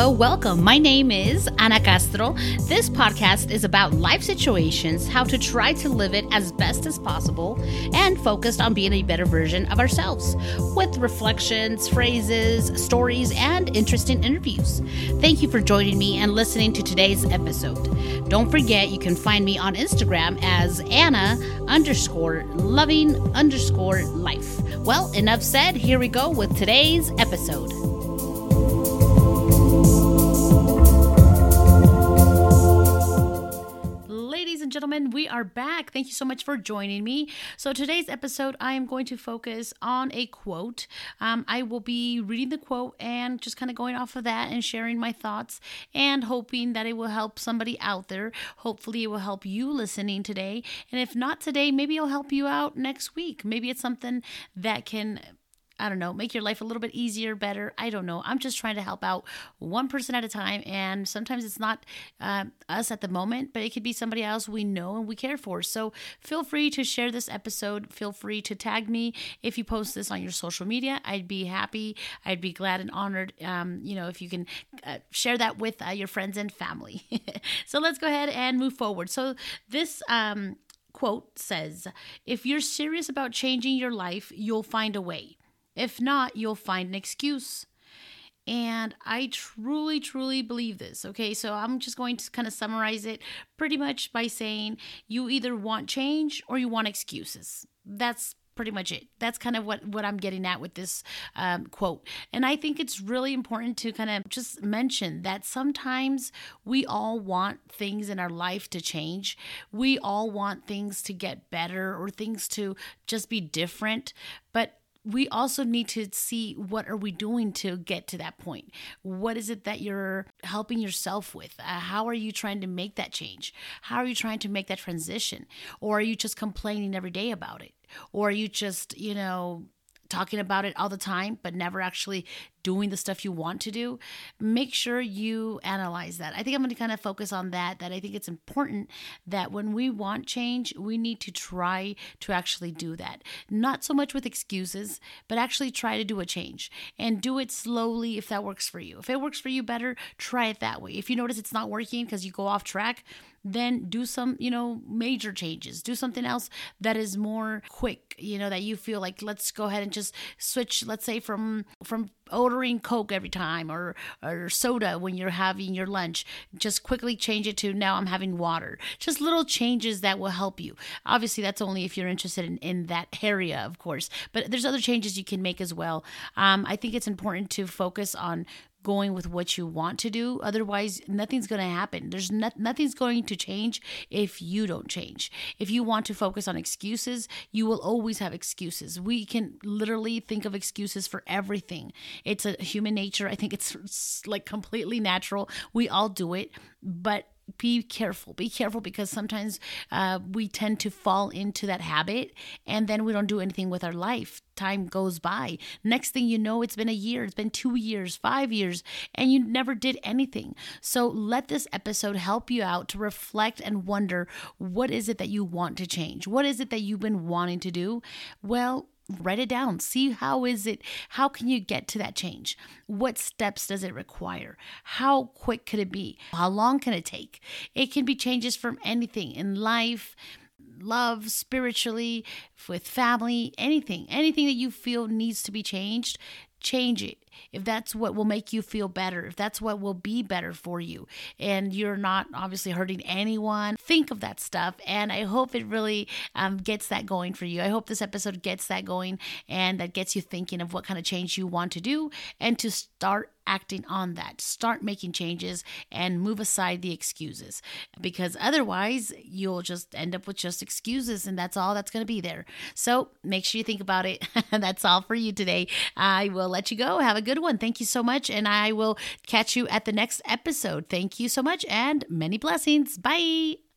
Hello, welcome. My name is Ana Castro. This podcast is about life situations, how to try to live it as best as possible, and focused on being a better version of ourselves with reflections, phrases, stories, and interesting interviews. Thank you for joining me and listening to today's episode. Don't forget you can find me on Instagram as Anna underscore loving underscore life. Well, enough said. Here we go with today's episode. And we are back. Thank you so much for joining me. So, today's episode, I am going to focus on a quote. Um, I will be reading the quote and just kind of going off of that and sharing my thoughts and hoping that it will help somebody out there. Hopefully, it will help you listening today. And if not today, maybe it'll help you out next week. Maybe it's something that can I don't know, make your life a little bit easier, better. I don't know. I'm just trying to help out one person at a time. And sometimes it's not uh, us at the moment, but it could be somebody else we know and we care for. So feel free to share this episode. Feel free to tag me if you post this on your social media. I'd be happy. I'd be glad and honored, um, you know, if you can uh, share that with uh, your friends and family. so let's go ahead and move forward. So this, um, quote says, If you're serious about changing your life, you'll find a way. If not, you'll find an excuse. And I truly, truly believe this. Okay, so I'm just going to kind of summarize it pretty much by saying you either want change or you want excuses. That's pretty much it. That's kind of what what I'm getting at with this um, quote. And I think it's really important to kind of just mention that sometimes we all want things in our life to change. We all want things to get better or things to just be different. But we also need to see what are we doing to get to that point? What is it that you're helping yourself with? Uh, how are you trying to make that change? How are you trying to make that transition? Or are you just complaining every day about it? Or are you just you know talking about it all the time, but never actually doing the stuff you want to do, make sure you analyze that. I think I'm going to kind of focus on that. That I think it's important that when we want change, we need to try to actually do that. Not so much with excuses, but actually try to do a change and do it slowly if that works for you. If it works for you better, try it that way. If you notice it's not working because you go off track, then do some, you know, major changes. Do something else that is more quick, you know, that you feel like let's go ahead and just switch, let's say from from ordering Coke every time or or soda when you're having your lunch. Just quickly change it to now I'm having water. Just little changes that will help you. Obviously, that's only if you're interested in, in that area, of course. But there's other changes you can make as well. Um, I think it's important to focus on going with what you want to do. Otherwise, nothing's going to happen. There's no, nothing's going to change if you don't change. If you want to focus on excuses, you will always have excuses. We can literally think of excuses for everything. It's a human nature. I think it's like completely natural. We all do it, but be careful. Be careful because sometimes uh, we tend to fall into that habit and then we don't do anything with our life. Time goes by. Next thing you know, it's been a year, it's been two years, five years, and you never did anything. So let this episode help you out to reflect and wonder what is it that you want to change? What is it that you've been wanting to do? Well, write it down. See how is it how can you get to that change? What steps does it require? How quick could it be? How long can it take? It can be changes from anything in life love spiritually with family anything. Anything that you feel needs to be changed change it if that's what will make you feel better, if that's what will be better for you, and you're not obviously hurting anyone, think of that stuff. And I hope it really um, gets that going for you. I hope this episode gets that going and that gets you thinking of what kind of change you want to do and to start acting on that. Start making changes and move aside the excuses because otherwise you'll just end up with just excuses and that's all that's going to be there. So make sure you think about it. that's all for you today. I will let you go. Have a good one. Thank you so much. And I will catch you at the next episode. Thank you so much and many blessings. Bye.